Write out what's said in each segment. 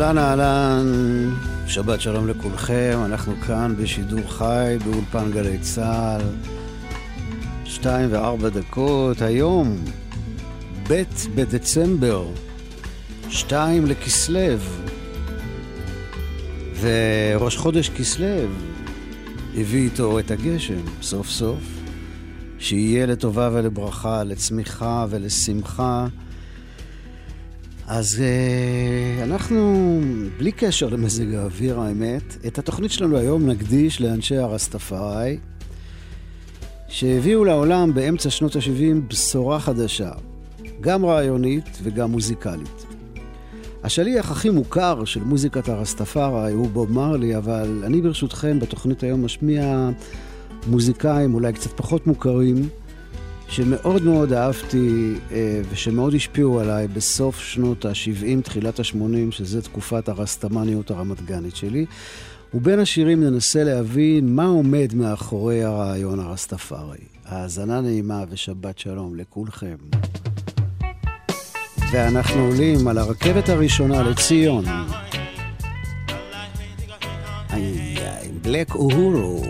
אהלן אהלן, שבת שלום לכולכם, אנחנו כאן בשידור חי באולפן גלי צה"ל, שתיים וארבע דקות, היום, ב' בדצמבר, שתיים לכסלו, וראש חודש כסלו הביא איתו את הגשם, סוף סוף, שיהיה לטובה ולברכה, לצמיחה ולשמחה. אז uh, אנחנו, בלי קשר למזג האוויר, האמת, את התוכנית שלנו היום נקדיש לאנשי הרסטפארי, שהביאו לעולם באמצע שנות ה-70 בשורה חדשה, גם רעיונית וגם מוזיקלית. השליח הכי מוכר של מוזיקת הרסטפארי הוא בוב מרלי, אבל אני ברשותכם בתוכנית היום משמיע מוזיקאים אולי קצת פחות מוכרים, שמאוד מאוד אהבתי אה, ושמאוד השפיעו עליי בסוף שנות ה-70, תחילת ה-80, שזה תקופת הרסטמניות הרמת-גנית שלי. ובין השירים ננסה להבין מה עומד מאחורי הרעיון הרסטפארי. האזנה נעימה ושבת שלום לכולכם. ואנחנו עולים על הרכבת הראשונה לציון. בלק אוהורו.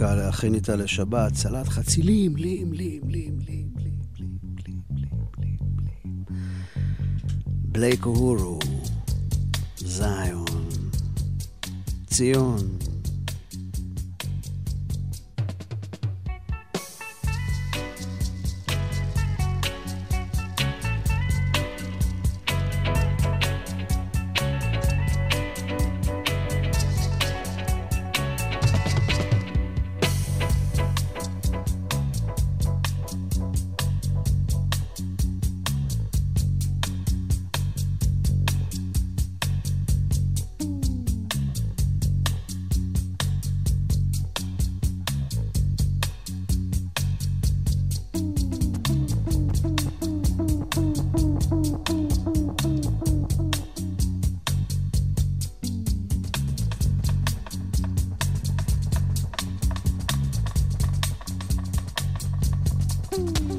מוזיקה להכין איתה לשבת, סלט חצילים, לים, לים, לים, לים, לים, לים, לים, לים, לים, לים. בלייק אורו, זיון, ציון.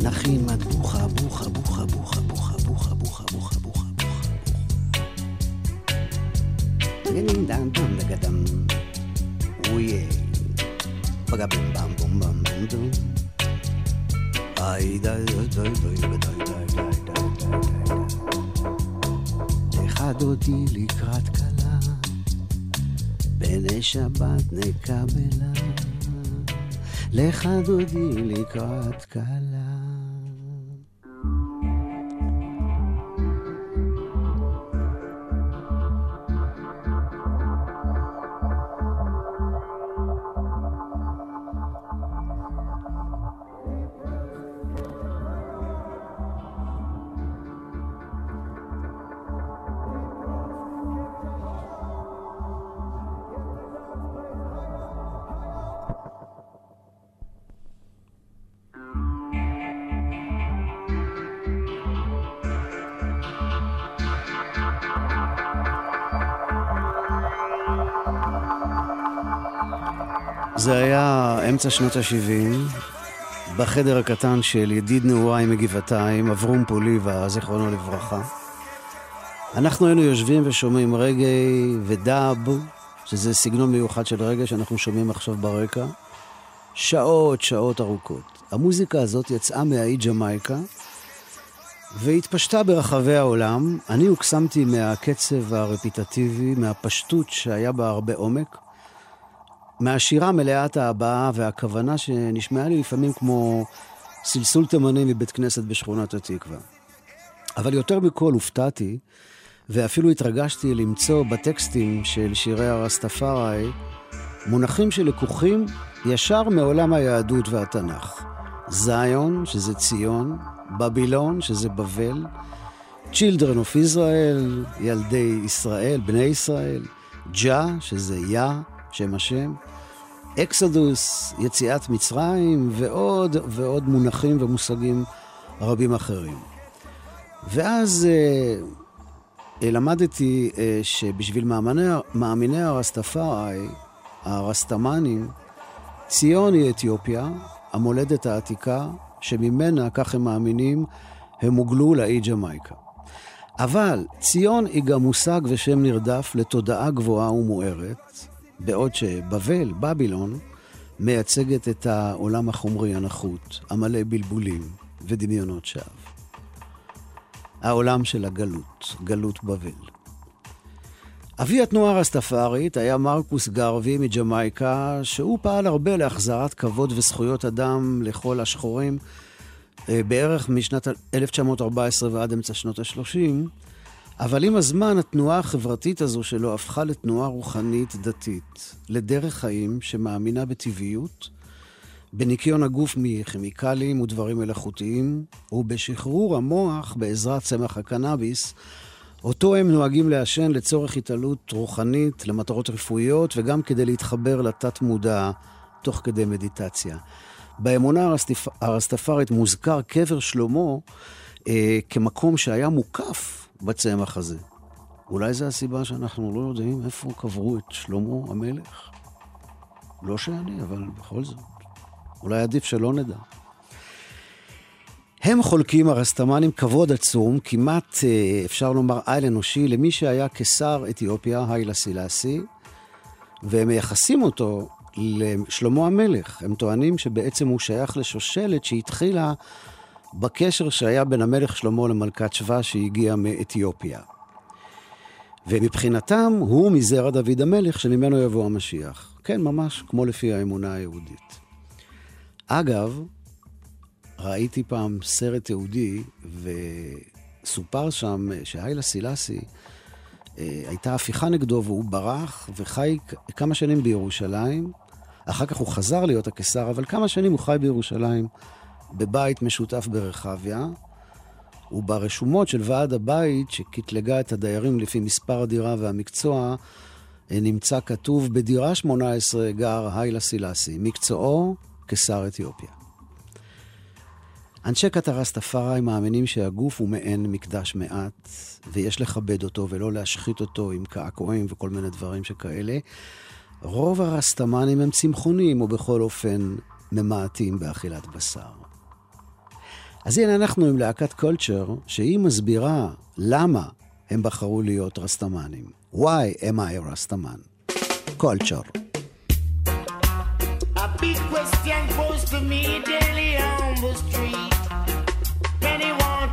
נכין מד בוכה, בוכה, בוכה, בוכה, בוכה, בוכה, בוכה, בוכה, בוכה, בוכה. דין דן דן דגדם. אויה. בגבים במ בום במ בום דום. איי די די די די די די די די די די לך דודי לקראת כלה, בני שבת נקבלה. לך דודי לקראת כלה. היה אמצע שנות ה-70, בחדר הקטן של ידיד נעוריי מגבעתיים, אברום פוליבה, זיכרונו לברכה. אנחנו היינו יושבים ושומעים רגעי ודאב, שזה סגנון מיוחד של רגע שאנחנו שומעים עכשיו ברקע. שעות, שעות ארוכות. המוזיקה הזאת יצאה מהאי ג'מייקה והתפשטה ברחבי העולם. אני הוקסמתי מהקצב הרפיטטיבי, מהפשטות שהיה בה הרבה עומק. מהשירה מלאת ההבעה והכוונה שנשמעה לי לפעמים כמו סלסול תימני מבית כנסת בשכונת התקווה. אבל יותר מכל הופתעתי, ואפילו התרגשתי למצוא בטקסטים של שירי הרסטפארי מונחים שלקוחים ישר מעולם היהדות והתנ"ך. זיון, שזה ציון, בבילון, שזה בבל, Children of Israel, ילדי ישראל, בני ישראל, ג'ה, שזה יא, שם השם, אקסודוס, יציאת מצרים, ועוד ועוד מונחים ומושגים רבים אחרים. ואז אה, למדתי אה, שבשביל מאמיני, מאמיני הרסטפארי, הרסטמנים, ציון היא אתיופיה, המולדת העתיקה, שממנה, כך הם מאמינים, הם הוגלו לאי ג'מייקה. אבל ציון היא גם מושג ושם נרדף לתודעה גבוהה ומוארת, בעוד שבבל, בבילון, מייצגת את העולם החומרי הנחות, המלא בלבולים ודמיונות שווא. העולם של הגלות, גלות בבל. אבי התנועה הרסטפארית היה מרקוס גרווי מג'מייקה, שהוא פעל הרבה להחזרת כבוד וזכויות אדם לכל השחורים, אה, בערך משנת 1914 ועד אמצע שנות ה-30, אבל עם הזמן התנועה החברתית הזו שלו הפכה לתנועה רוחנית דתית, לדרך חיים שמאמינה בטבעיות, בניקיון הגוף מכימיקלים ודברים מלאכותיים, ובשחרור המוח בעזרת צמח הקנאביס, אותו הם נוהגים לעשן לצורך התעלות רוחנית, למטרות רפואיות, וגם כדי להתחבר לתת-מודע תוך כדי מדיטציה. באמונה הרסטפ... הרסטפארית מוזכר קבר שלמה אה, כמקום שהיה מוקף בצמח הזה. אולי זו הסיבה שאנחנו לא יודעים איפה קברו את שלמה המלך? לא שאני, אבל בכל זאת. אולי עדיף שלא נדע. הם חולקים, הרסטמנים, כבוד עצום, כמעט, אה, אפשר לומר, על אנושי, למי שהיה קיסר אתיופיה, היילה סילאסי, והם מייחסים אותו לשלמה המלך. הם טוענים שבעצם הוא שייך לשושלת שהתחילה בקשר שהיה בין המלך שלמה למלכת שבא שהגיעה מאתיופיה. ומבחינתם הוא מזרע דוד המלך שממנו יבוא המשיח. כן, ממש כמו לפי האמונה היהודית. אגב, ראיתי פעם סרט תיעודי, וסופר שם שהיילה סילאסי, אה, הייתה הפיכה נגדו והוא ברח וחי כמה שנים בירושלים. אחר כך הוא חזר להיות הקיסר, אבל כמה שנים הוא חי בירושלים בבית משותף ברחביה. וברשומות של ועד הבית, שקטלגה את הדיירים לפי מספר הדירה והמקצוע, אה, נמצא כתוב, בדירה 18 גר היילה סילאסי, מקצועו קיסר אתיופיה. אנשי קטרסטפארי מאמינים שהגוף הוא מעין מקדש מעט, ויש לכבד אותו ולא להשחית אותו עם קעקועים וכל מיני דברים שכאלה. רוב הרסטמנים הם צמחונים, או בכל אופן ממעטים באכילת בשר. אז הנה אנחנו עם להקת קולצ'ר, שהיא מסבירה למה הם בחרו להיות רסטמנים. Why am I רסטמן? קולצ'ר.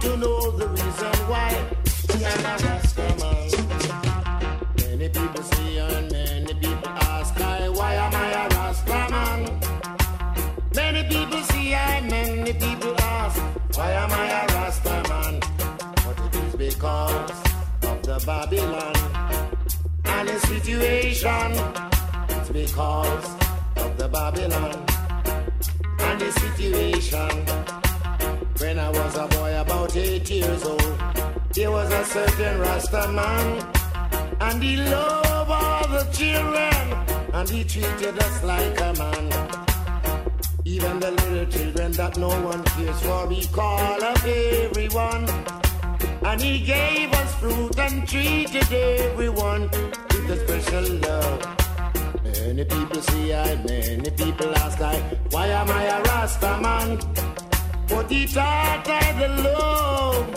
To know the reason why I'm a Rastaman. Why am I a Rastaman? But it is because of the Babylon and the situation. It's because of the Babylon and the situation. When I was a boy about eight years old, there was a certain Rasta man, and he loved all the children, and he treated us like a man. Even the little children that no one cares for, he called up everyone. And he gave us fruit and treated everyone with a special love. Many people say I, many people ask I, why am I a Rasta man? But he taught I the love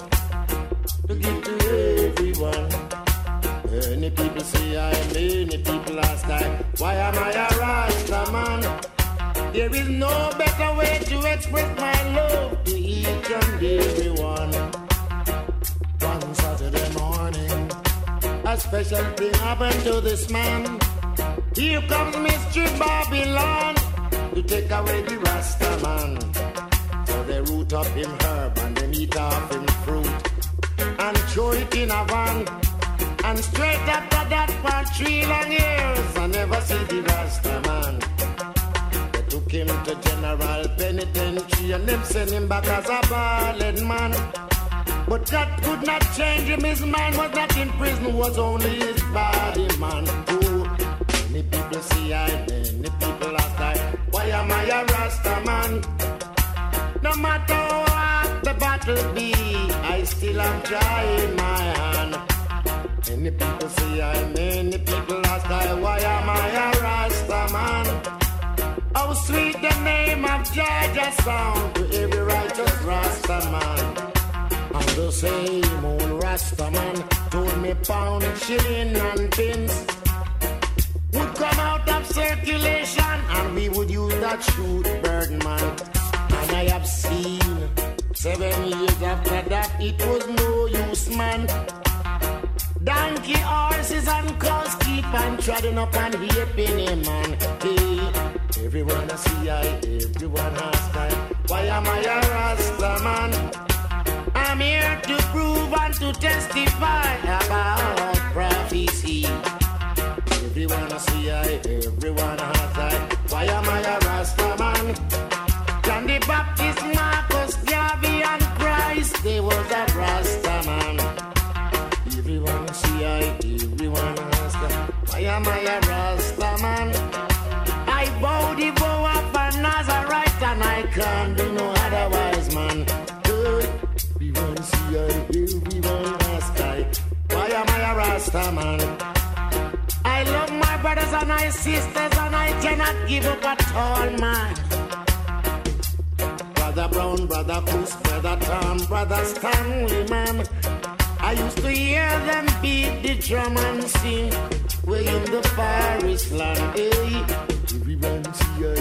to give to everyone. Many people say I, many people ask I, why am I a Rasta man? There is no better way to express my love to each and everyone. One Saturday morning, a special thing happened to this man. Here comes Mr. Babylon to take away the Rasta man. So they root up him herb and they eat off him fruit and throw it in a van. And straight after that for three long years, I never see the Rasta man. Took him to General Penitentiary and them sent him back as a ballad man. But that could not change him. His mind was not in prison, was only his body, man. Oh, many people see I, many people ask I, why am I a Rasta man? No matter what the battle be, I still am trying my hand. Many people see I, many people ask I, why am I a Rasta man? How sweet the name of Georgia sound to every righteous Rasta man. And the same old Rasta man told me pound, shilling and pins would come out of circulation and we would use that shoot bird man. And I have seen seven years after that it was no use man. Donkey horses and cows keep on treading up and heaping him man. Hey, everyone I see I, everyone ask I, why am I a Rasta man? I'm here to prove and to testify about prophecy. Everyone I see I, everyone has I. Why am I a Rasta man? John the Baptist, Marcus, Garvey, and Christ, they was a Rasta man. Everyone see I, everyone has I. Why am I a sisters, and I cannot give up at all, man. Brother Brown, Brother Cruz, Brother Tom, Brother Stanley, man. I used to hear them beat the drum and sing. We're in the forest land, hey. Everyone see I,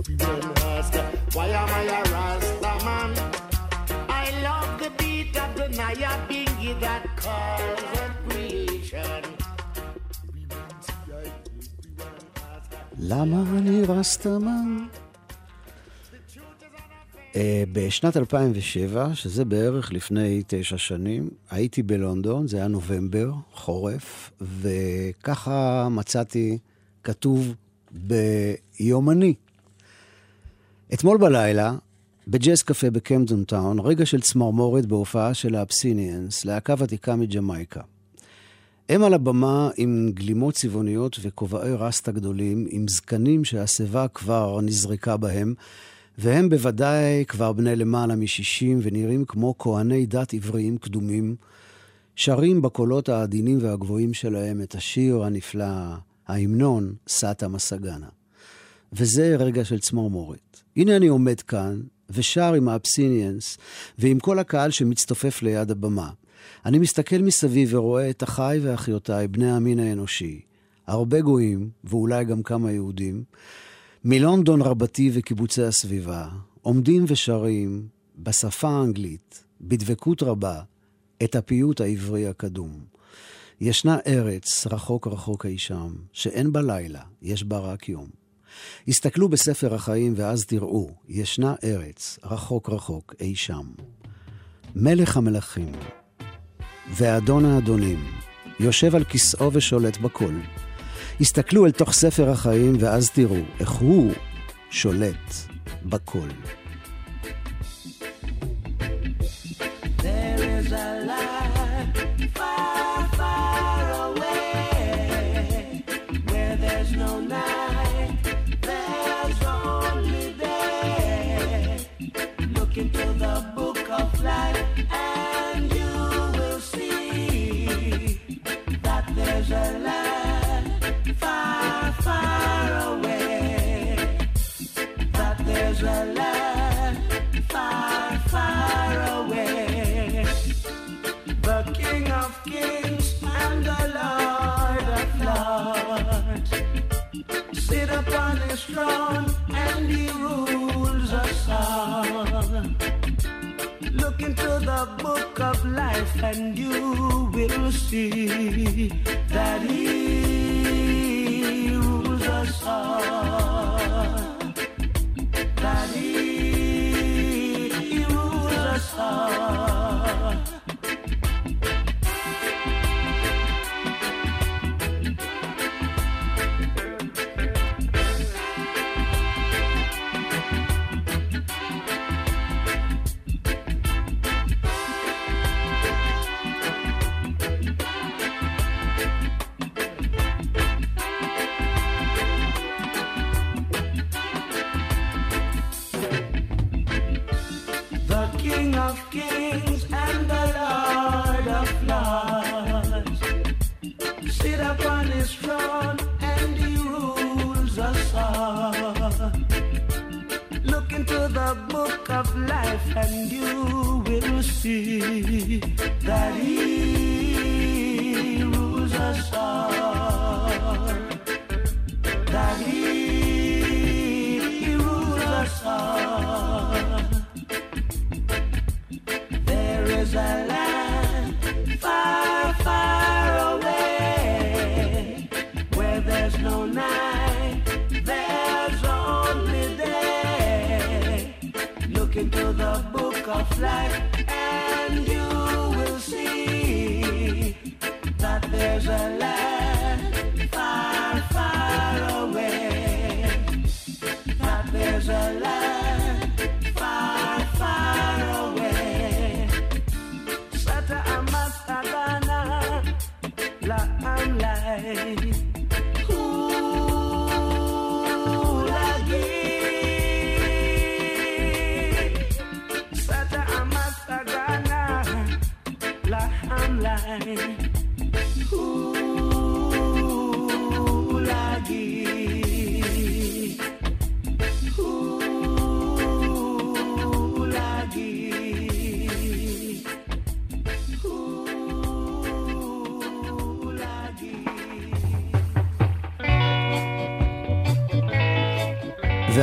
everyone ask Why am I a Rasta man? I love the beat of the Naya Bingy that calls. למה אני רסטמן? Uh, בשנת 2007, שזה בערך לפני תשע שנים, הייתי בלונדון, זה היה נובמבר, חורף, וככה מצאתי כתוב ביומני. אתמול בלילה, בג'אז קפה בקמפטון טאון, רגע של צמרמורת בהופעה של האבסיניאנס, להקה ותיקה מג'מייקה. הם על הבמה עם גלימות צבעוניות וכובעי רסטה גדולים, עם זקנים שהשיבה כבר נזרקה בהם, והם בוודאי כבר בני למעלה משישים ונראים כמו כהני דת עבריים קדומים, שרים בקולות העדינים והגבוהים שלהם את השיר הנפלא, ההמנון, סאטה מסגנה. וזה רגע של צמרמורת. הנה אני עומד כאן, ושר עם האבסיניאנס, ועם כל הקהל שמצטופף ליד הבמה. אני מסתכל מסביב ורואה את אחיי ואחיותיי, בני המין האנושי, הרבה גויים, ואולי גם כמה יהודים, מלונדון רבתי וקיבוצי הסביבה, עומדים ושרים בשפה האנגלית, בדבקות רבה, את הפיוט העברי הקדום. ישנה ארץ רחוק רחוק אי שם, שאין בה לילה, יש בה רק יום. הסתכלו בספר החיים ואז תראו, ישנה ארץ רחוק רחוק אי שם. מלך המלכים ואדון האדונים יושב על כיסאו ושולט בכל. הסתכלו אל תוך ספר החיים ואז תראו איך הוא שולט בכל. A land far, far away. That there's a land far, far away. The King of Kings and the Lord of Lords sit upon his throne and he rules the book of life and you will see that he rules us all. That he,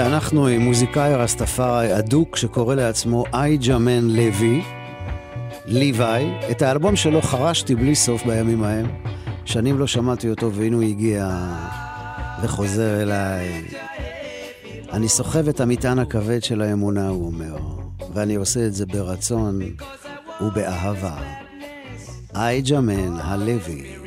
ואנחנו עם מוזיקאי רסטפארי אדוק שקורא לעצמו אייג'מן לוי, ליוואי. את האלבום שלו חרשתי בלי סוף בימים ההם. שנים לא שמעתי אותו והנה הוא הגיע וחוזר אליי. אני סוחב את המטען הכבד של האמונה, הוא אומר, ואני עושה את זה ברצון ובאהבה. אייג'מן הלוי.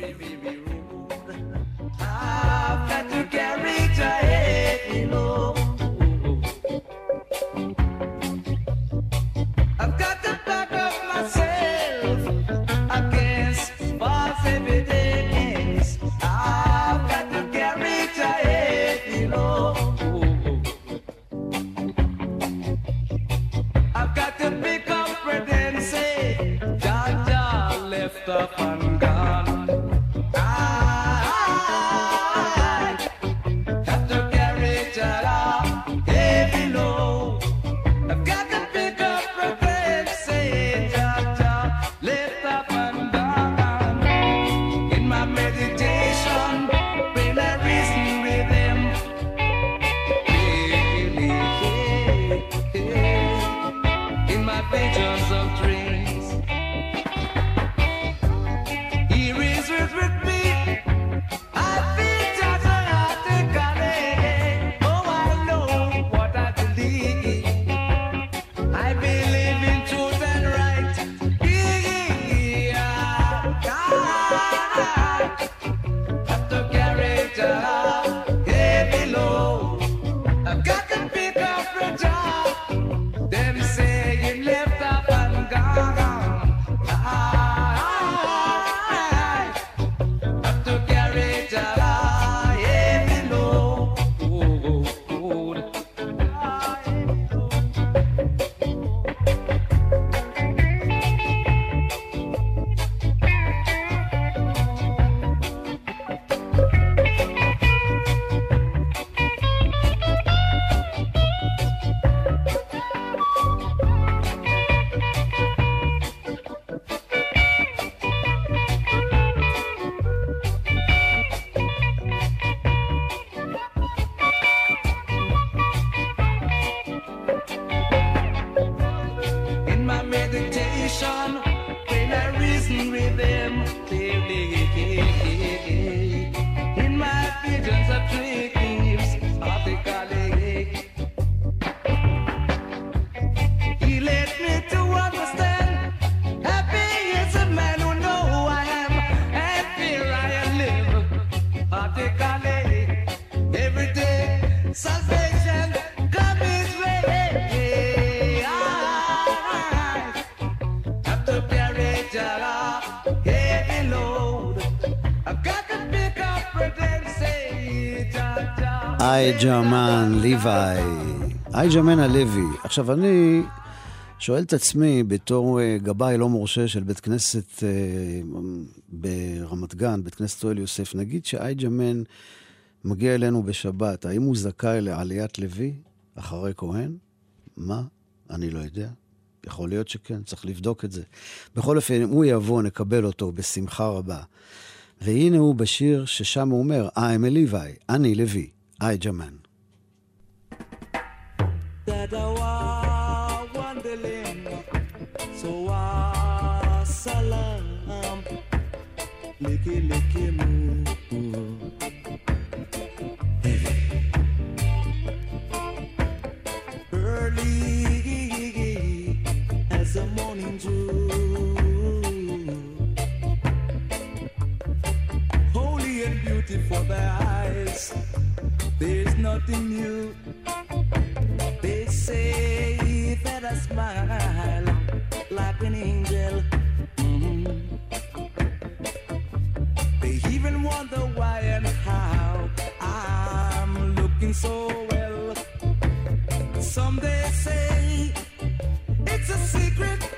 אייג'מן ליוואי, אייג'מן הלוי. עכשיו אני שואל את עצמי, בתור אה, גבאי לא מורשה של בית כנסת אה, ברמת גן, בית כנסת אוהל יוסף, נגיד שאייג'מן מגיע אלינו בשבת, האם הוא זכאי לעליית לוי אחרי כהן? מה? אני לא יודע. יכול להיות שכן, צריך לבדוק את זה. בכל אופן, אם הוא יבוא, נקבל אותו בשמחה רבה. והנה הוא בשיר ששם הוא אומר, I'm a Levi, אני לוי. Aijaman. Early as the morning dew, holy and beautiful their eyes. There's nothing new. They say that I smile like an angel. Mm-hmm. They even wonder why and how I'm looking so well. Some they say it's a secret.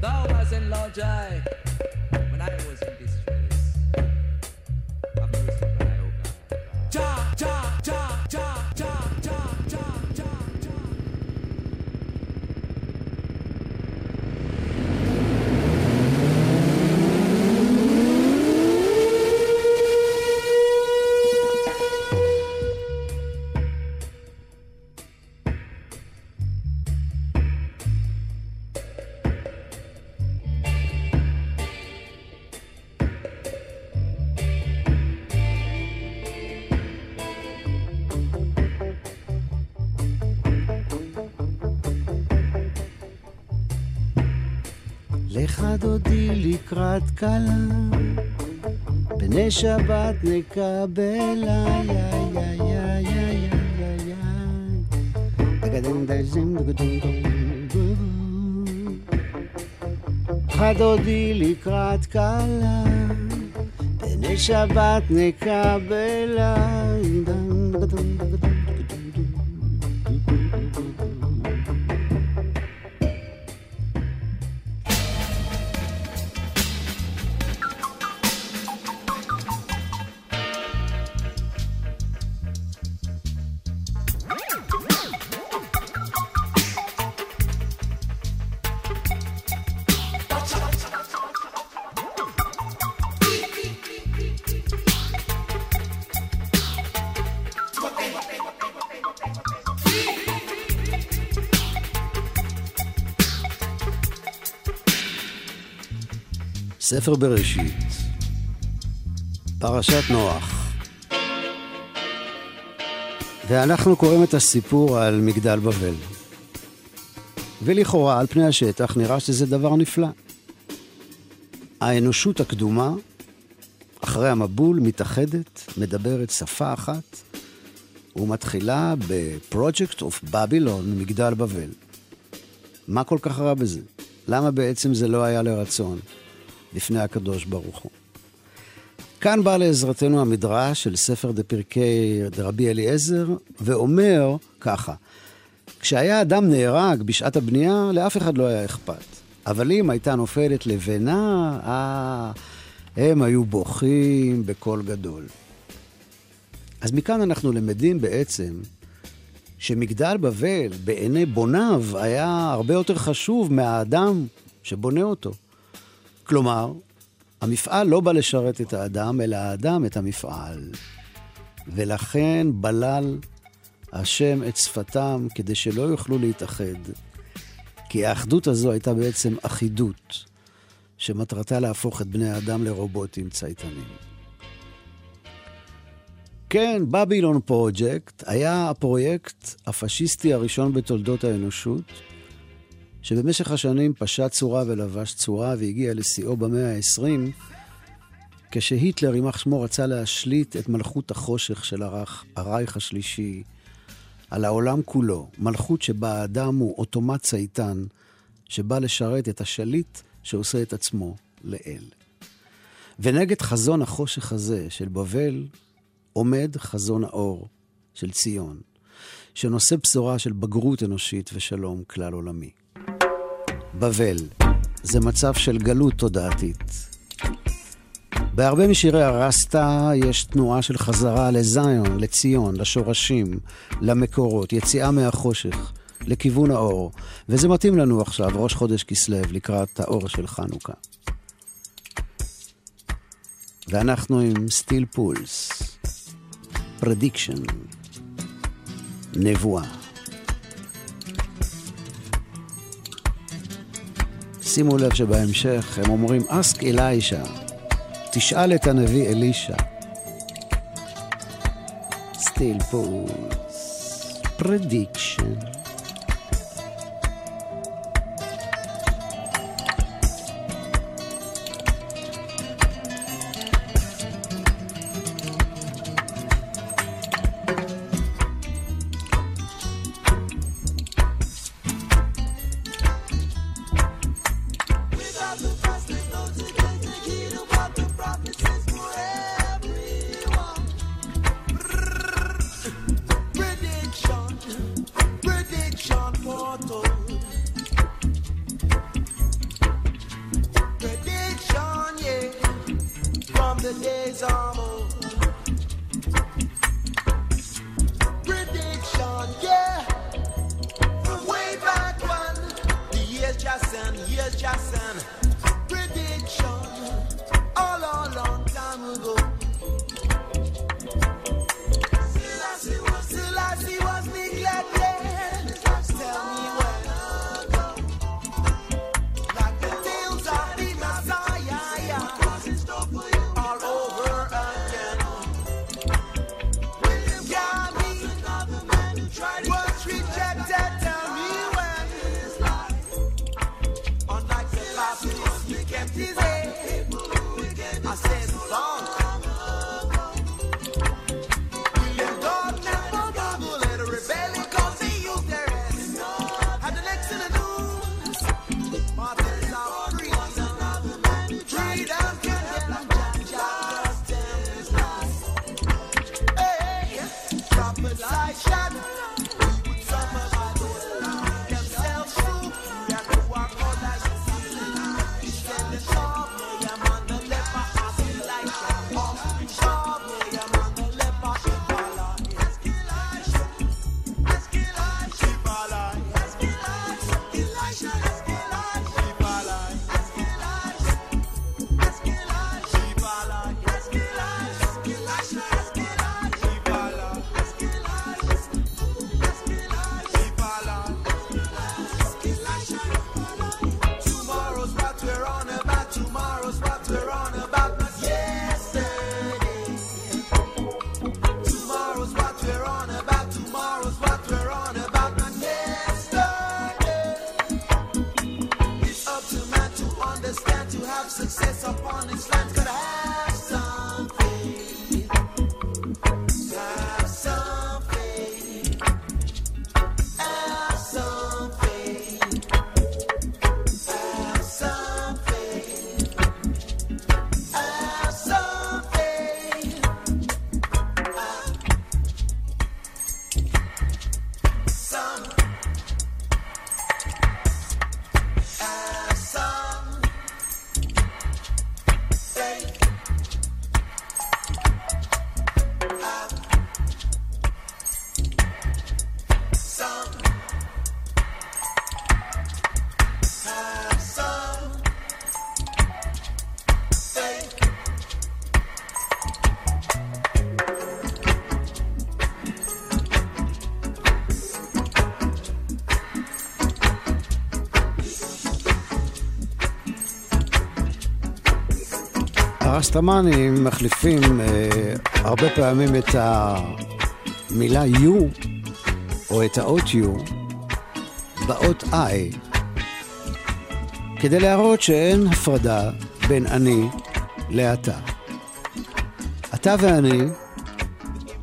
Thou was in Lord when I was in distress. שבת קלה, בני שבת נקבל, איי איי איי איי איי איי איי חדודי לקראת קלה, בני שבת נקבל, איי ספר בראשית, פרשת נוח. ואנחנו קוראים את הסיפור על מגדל בבל. ולכאורה, על פני השטח, נראה שזה דבר נפלא. האנושות הקדומה, אחרי המבול, מתאחדת, מדברת שפה אחת, ומתחילה ב-Project of Babylon, מגדל בבל. מה כל כך רע בזה? למה בעצם זה לא היה לרצון? לפני הקדוש ברוך הוא. כאן בא לעזרתנו המדרש של ספר דפרקי דרבי אליעזר, ואומר ככה, כשהיה אדם נהרג בשעת הבנייה, לאף אחד לא היה אכפת. אבל אם הייתה נופלת לבנה, אה, הם היו בוכים בקול גדול. אז מכאן אנחנו למדים בעצם שמגדל בבל בעיני בוניו היה הרבה יותר חשוב מהאדם שבונה אותו. כלומר, המפעל לא בא לשרת את האדם, אלא האדם את המפעל. ולכן בלל השם את שפתם כדי שלא יוכלו להתאחד. כי האחדות הזו הייתה בעצם אחידות, שמטרתה להפוך את בני האדם לרובוטים צייתנים. כן, בבילון פרויקט היה הפרויקט הפשיסטי הראשון בתולדות האנושות, שבמשך השנים פשט צורה ולבש צורה והגיע לשיאו במאה ה-20, כשהיטלר, יימח שמו, רצה להשליט את מלכות החושך של הרח, הרייך השלישי על העולם כולו, מלכות שבה האדם הוא אוטומט צייתן, שבא לשרת את השליט שעושה את עצמו לאל. ונגד חזון החושך הזה של בבל עומד חזון האור של ציון, שנושא בשורה של בגרות אנושית ושלום כלל עולמי. בבל זה מצב של גלות תודעתית. בהרבה משירי הרסטה יש תנועה של חזרה לזיון, לציון, לשורשים, למקורות, יציאה מהחושך, לכיוון האור, וזה מתאים לנו עכשיו, ראש חודש כסלו, לקראת האור של חנוכה. ואנחנו עם Steel Pulse, Prediction, נבואה. שימו לב שבהמשך הם אומרים, Ask Elisha, תשאל את הנביא אלישע. Steel Pulse, Prediction. The days old. Prediction, yeah, way back when the years just end, years just end. הרסטמנים מחליפים אה, הרבה פעמים את המילה U או את האות U באות I כדי להראות שאין הפרדה בין אני לאתה. אתה ואני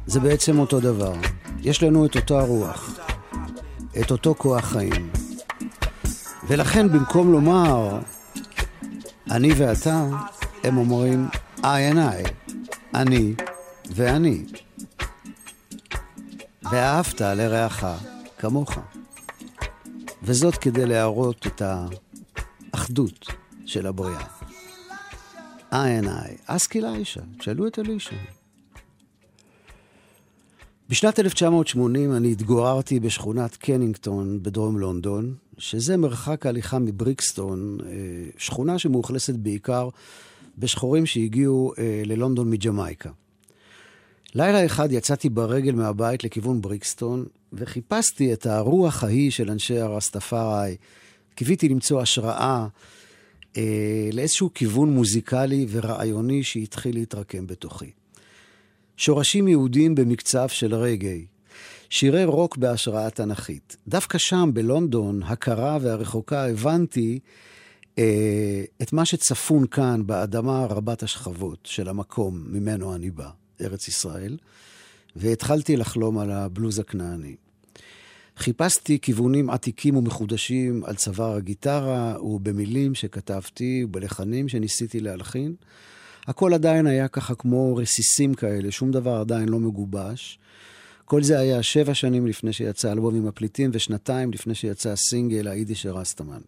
זה בעצם אותו דבר. יש לנו את אותו הרוח, את אותו כוח חיים. ולכן במקום לומר אני ואתה, הם אומרים I and I, אני ואני. ואהבת לרעך כמוך. וזאת כדי להראות את האחדות של הבריאה. איי עיניי, אסקי לאישה, שאלו את אלישע. בשנת 1980 אני התגוררתי בשכונת קנינגטון בדרום לונדון, שזה מרחק הליכה מבריקסטון, אה, שכונה שמאוכלסת בעיקר בשחורים שהגיעו אה, ללונדון מג'מייקה. לילה אחד יצאתי ברגל מהבית לכיוון בריקסטון, וחיפשתי את הרוח ההיא של אנשי הרסטפארי. קיוויתי למצוא השראה אה, לאיזשהו כיוון מוזיקלי ורעיוני שהתחיל להתרקם בתוכי. שורשים יהודים במקצב של רגעי, שירי רוק בהשראה תנכית. דווקא שם, בלונדון, הקרה והרחוקה, הבנתי את מה שצפון כאן, באדמה רבת השכבות של המקום ממנו אני בא, ארץ ישראל, והתחלתי לחלום על הבלוז הכנעני. חיפשתי כיוונים עתיקים ומחודשים על צוואר הגיטרה ובמילים שכתבתי ובלחנים שניסיתי להלחין. הכל עדיין היה ככה כמו רסיסים כאלה, שום דבר עדיין לא מגובש. כל זה היה שבע שנים לפני שיצא אלבום עם הפליטים ושנתיים לפני שיצא הסינגל היידיש רסטמן.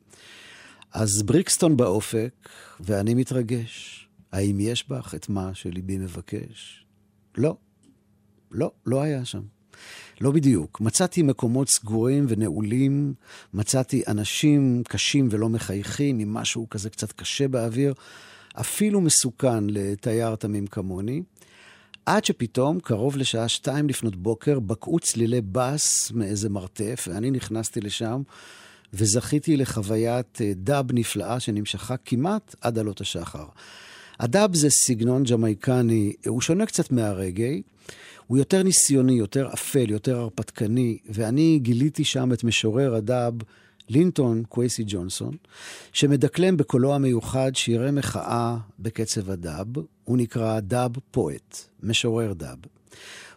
אז בריקסטון באופק, ואני מתרגש. האם יש בך את מה שליבי מבקש? לא. לא, לא היה שם. לא בדיוק. מצאתי מקומות סגורים ונעולים, מצאתי אנשים קשים ולא מחייכים, עם משהו כזה קצת קשה באוויר, אפילו מסוכן לתייר תמים כמוני. עד שפתאום, קרוב לשעה שתיים לפנות בוקר, בקעו צלילי בס מאיזה מרתף, ואני נכנסתי לשם, וזכיתי לחוויית אה, דאב נפלאה שנמשכה כמעט עד עלות השחר. הדאב זה סגנון ג'מייקני, הוא שונה קצת מהרגעי. הוא יותר ניסיוני, יותר אפל, יותר הרפתקני, ואני גיליתי שם את משורר הדאב לינטון קווייסי ג'ונסון, שמדקלם בקולו המיוחד שירי מחאה בקצב הדאב. הוא נקרא dub poet, משורר דאב.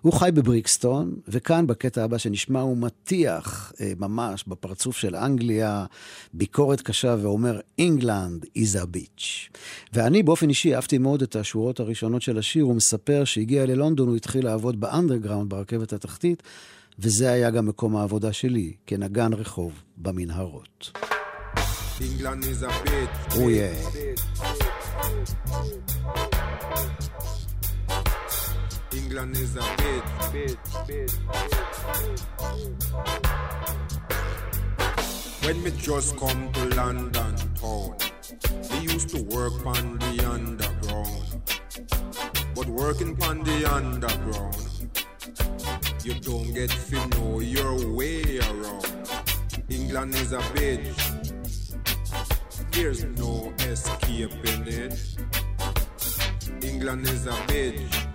הוא חי בבריקסטון, וכאן בקטע הבא שנשמע הוא מטיח אה, ממש בפרצוף של אנגליה ביקורת קשה ואומר, England is a bitch. ואני באופן אישי אהבתי מאוד את השורות הראשונות של השיר, הוא מספר שהגיע ללונדון, הוא התחיל לעבוד באנדרגראונד, ברכבת התחתית, וזה היה גם מקום העבודה שלי, כנגן רחוב במנהרות. England is a bitch. Oh yeah. England is a bitch. When me just come to London town, me used to work on the underground. But working on the underground, you don't get to know your way around. England is a bitch. There's no escaping it. England is a bitch.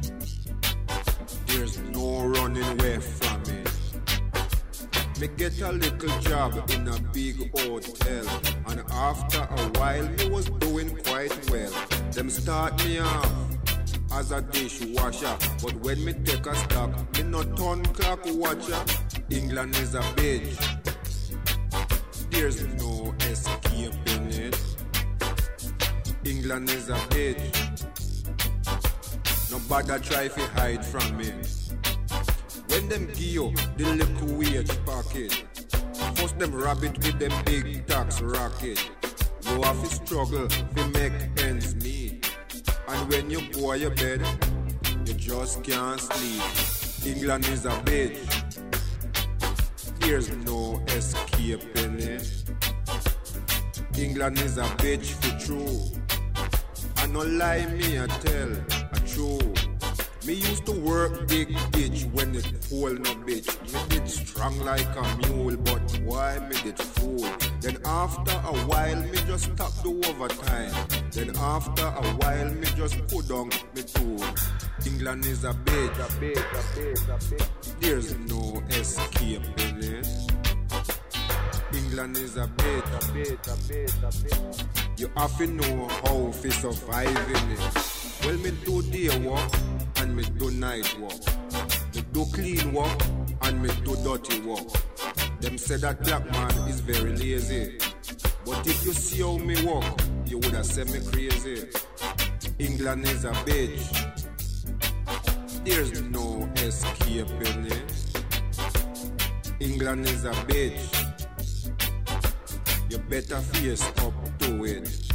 There's no running away from it. Me get a little job in a big hotel, and after a while me was doing quite well. Them start me off as a dishwasher, but when me take a stock, me no turn clock watcher. England is a bitch. There's no escaping it. England is a bitch. Nobody try to hide from me. When them give you the little wage packet, first them rabbit with them big tax racket. You have to struggle to make ends meet. And when you go to your bed, you just can't sleep. England is a bitch. There's no escaping it. England is a bitch for true. I no lie me I tell true. Me used to work big bitch when it full no bitch. Me did strong like a mule, but why me did fool? Then after a while me just stop the overtime. Then after a while me just put on me tool. England is a bitch. There's no escaping it. England is a bitch, a bitch, a bitch, a bitch. You to know how to survive in it. Well, me do day work and me do night work. Me do clean work and me do dirty work. Them say that black man is very lazy. But if you see how me work, you would have said me crazy. England is a bitch. There's no escaping it. England is a bitch. You better face up to it.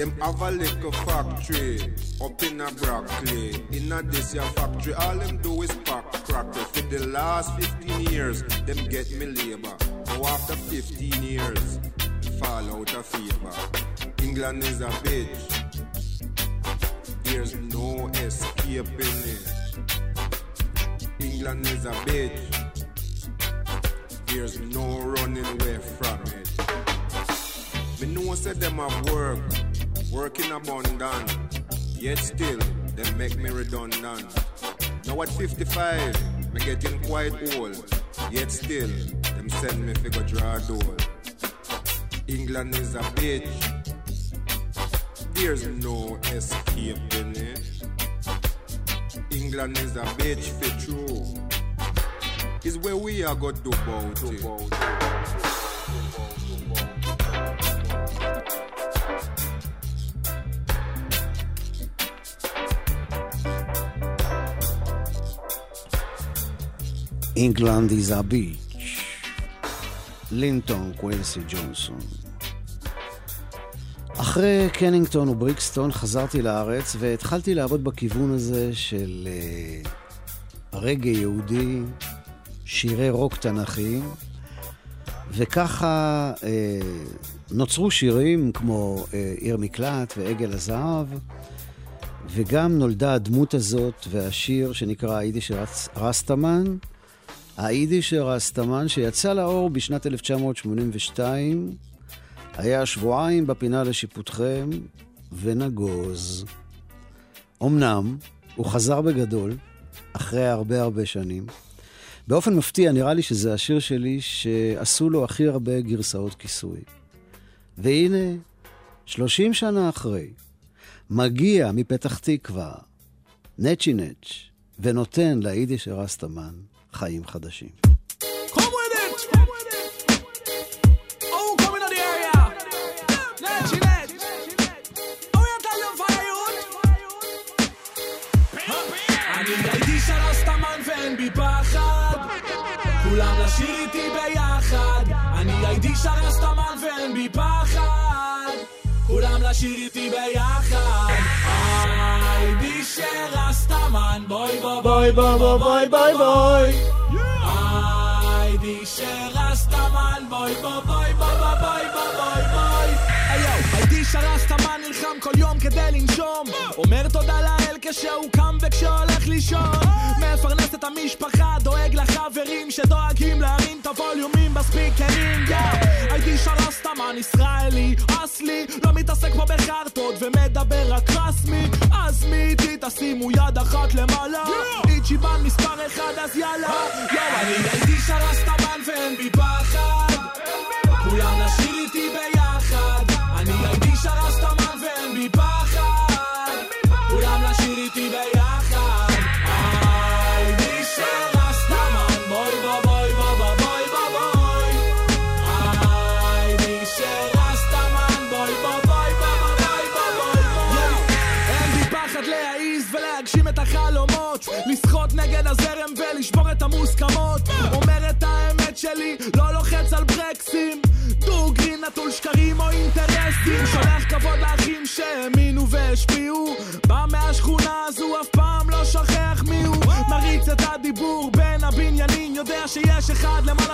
Them have a little factory up in a Brockley. In a this your factory, all them do is pack crackers. For the last 15 years, them get me labor. Now after 15 years, fall out of favor. England is a bitch. There's no escaping it. England is a bitch. There's no running away from it. Me know say them have work, work in abundance. Yet still, them make me redundant. Now at 55, me getting quite old. Yet still, them send me figure draw door. England is a bitch. There's no escaping it. England is a bitch for true. Is where we are got to about it. England is a beach. לינטון קווילסי ג'ונסון. אחרי קנינגטון ובריקסטון חזרתי לארץ והתחלתי לעבוד בכיוון הזה של uh, רגע יהודי, שירי רוק תנ"כיים, וככה uh, נוצרו שירים כמו uh, עיר מקלט ועגל הזהב, וגם נולדה הדמות הזאת והשיר שנקרא היידיש רס, רסטמן, היידיש רסטמן שיצא לאור בשנת 1982, היה שבועיים בפינה לשיפוטכם ונגוז. אמנם, הוא חזר בגדול, אחרי הרבה הרבה שנים. באופן מפתיע, נראה לי שזה השיר שלי שעשו לו הכי הרבה גרסאות כיסוי. והנה, 30 שנה אחרי, מגיע מפתח תקווה, נצ'י נץ', ונותן ליידיש רסטמן חיים חדשים. Oh, oh, כולם לשיר איתי ביחד. אני הייתי שר הסתמן ואין בי פחד. כולם לשיר איתי ביחד. הייתי שר שרסטמן בוי בוי בוי בוי בוי בוי בוי הייתי שרסטמן בוי בוי בוי בוי בוי בוי בוי הייתי שרסטמן נלחם כל יום כדי לנשום אומר תודה לאל כשהוא קם וכשהולך לישון את המשפחה דואג לחברים שדואגים להרים את הווליומים בספיקרים הייתי שרסטמן ישראלי אסלי לא מתעסק פה בחרטות ומדבר רק רסמי אז מי איתי תשימו יד אחת למעלה. איצ'יבן מספר אחד אז יאללה. יואו אני הייתי שרסטמן ואין בי פחד. כולם לשיר איתי ביחד המוסכמות אומר את האמת שלי לא לוחץ על ברקסים. דוגרי נטול שקרים או אינטרסים. שולח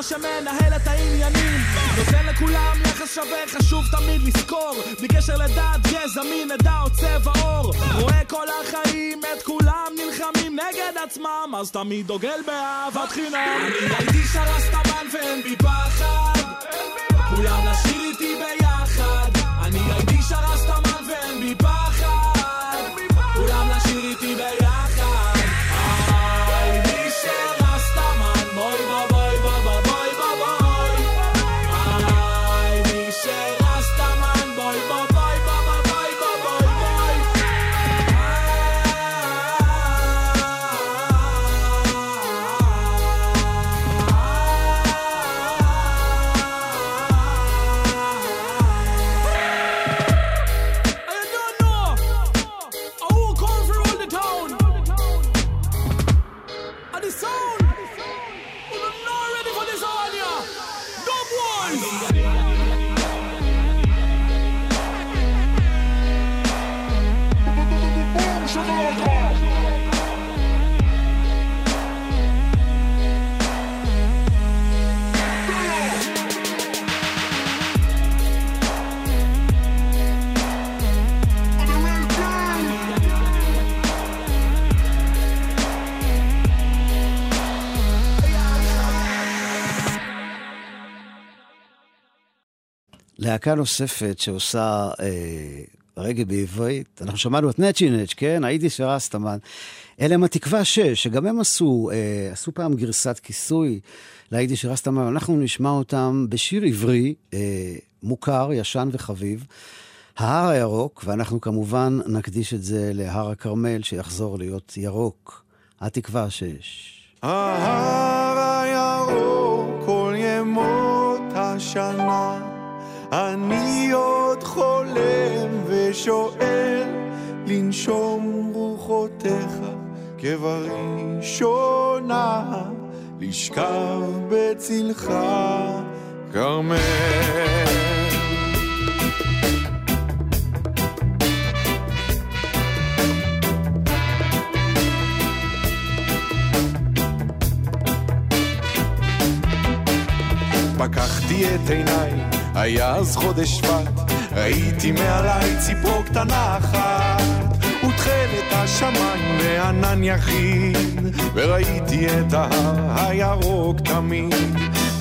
שמנהל את העניינים. נותן לכולם יחס שווה חשוב תמיד לזכור. בלי קשר לדת, גזע, מין, עדה או צבע עור. רואה כל החיים את כולם נלחמים נגד עצמם אז תמיד דוגל באהבת חינם. הייתי שרסטמן ואין בי פחד. כולם לשיר איתי ביחד. אני הייתי שרסטמן ואין בי פחד. כולם לשיר איתי ביחד Yes. להקה נוספת שעושה אה, רגע בעברית, אנחנו שמענו את נצ'י נצ', כן? הייתי של רסטמן. אלה הם התקווה 6, שגם הם עשו, אה, עשו פעם גרסת כיסוי להייתי של רסטמן, אנחנו נשמע אותם בשיר עברי, אה, מוכר, ישן וחביב. ההר הירוק, ואנחנו כמובן נקדיש את זה להר הכרמל, שיחזור להיות ירוק. התקווה 6. ההר הירוק כל ימות השנה אני עוד חולם ושואל לנשום רוחותיך כבראשונה לשכב בצלך כרמל. פקחתי את עיניי, היה אז חודש שבט, ראיתי מעליי ציפור קטנה אחת, ותכלת השמיים וענן יחיד, וראיתי את ההר הירוק תמיד.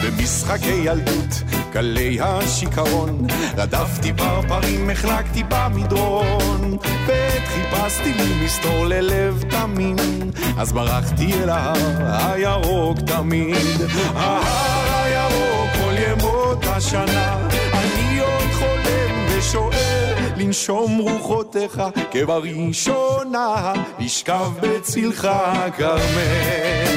במשחקי ילדות, גלי השיכרון, רדפתי פרפרים, החלקתי במדרון, ועת חיפשתי לי מסתור ללב תמים, אז ברחתי אל ההר הירוק תמיד. ההר ימות השנה, אני עוד חולם ושואל לנשום רוחותיך כבראשונה, לשכב בצלך כרמל.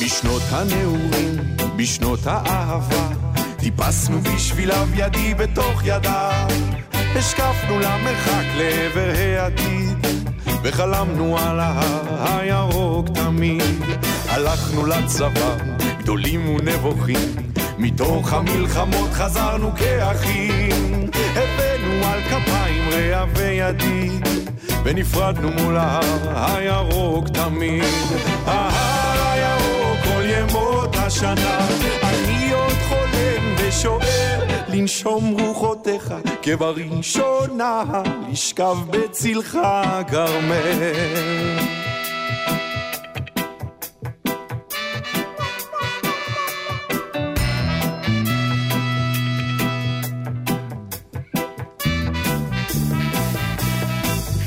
בשנות הנעורים, בשנות האהבה, טיפסנו בשביליו ידי בתוך ידיו, השקפנו למרחק לעבר העתיד, וחלמנו על ההר הירוק תמיד. הלכנו לצבא, גדולים ונבוכים, מתוך המלחמות חזרנו כאחים, הבאנו על כפיים רע וידיד, ונפרדנו מול ההר הירוק תמיד. ההר הירוק כל ימות השנה, אני עוד חולם ושואל לנשום רוחותיך כבראשונה, לשכב בצלך כרמל.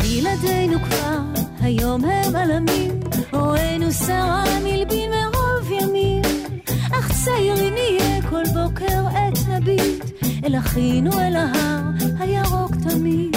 ילדינו כבר היום הם עלמים, הורינו שרה אל אחינו אל ההר הירוק תמיד.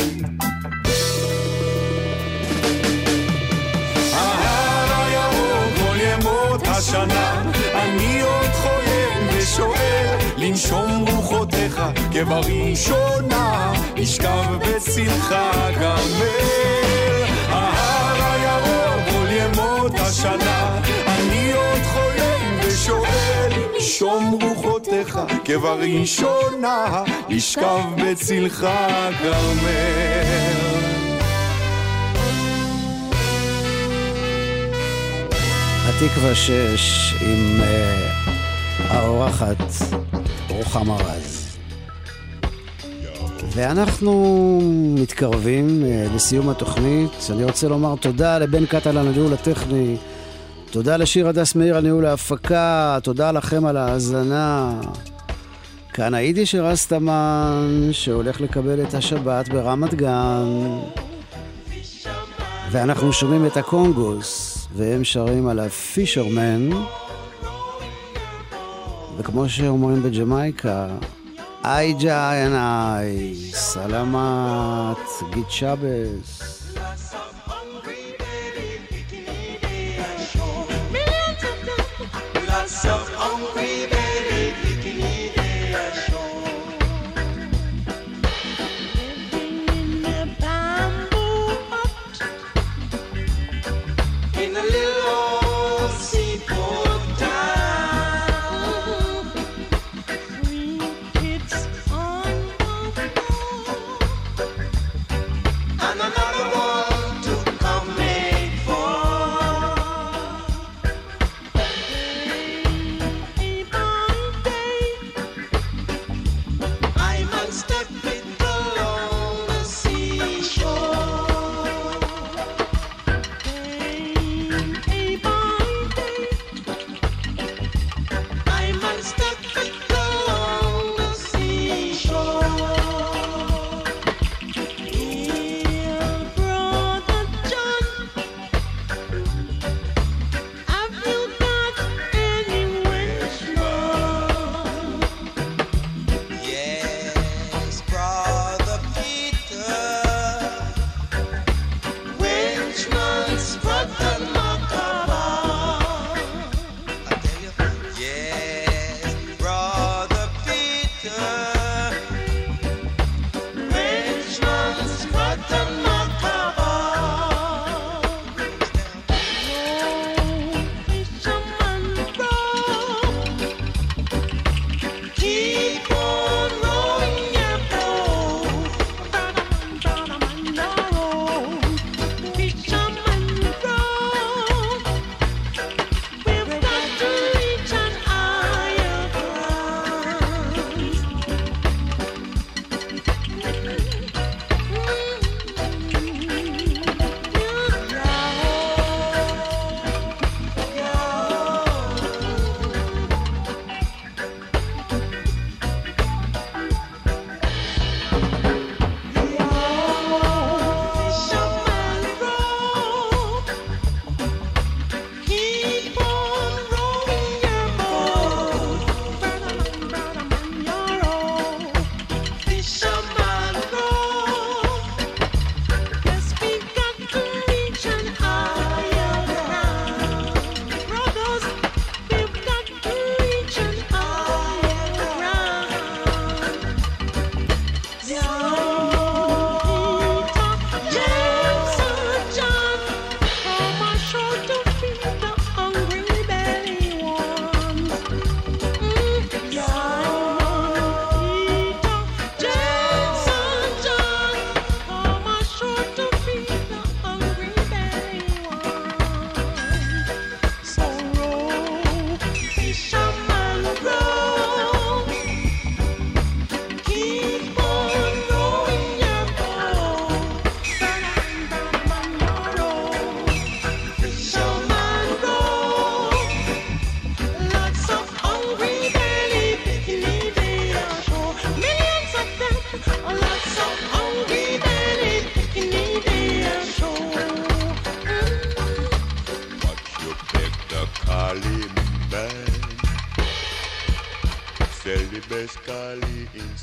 ההר הירוק כל ימות השנה, אני עוד חולם ושואל לנשום רוחותיך כבראשונה, לשכב בצלך כרמל. ההר הירוק כל ימות השנה, ושואל לנשום רוחותיך כבראשונה, לשכב בצלך כרמל. התקווה 6 עם אה, האורחת רוחמה רז. ואנחנו מתקרבים אה, לסיום התוכנית. אני רוצה לומר תודה לבן קטל על הניהול הטכני, תודה לשיר הדס מאיר על ניהול ההפקה, תודה לכם על ההאזנה. כאן היידיש רסטמן, שהולך לקבל את השבת ברמת גן. ואנחנו שומעים את הקונגוס, והם שרים על הפישרמן. וכמו שאומרים בג'מייקה, איי ג'אי אנ איי, סלמת, גיד שבס. Valley in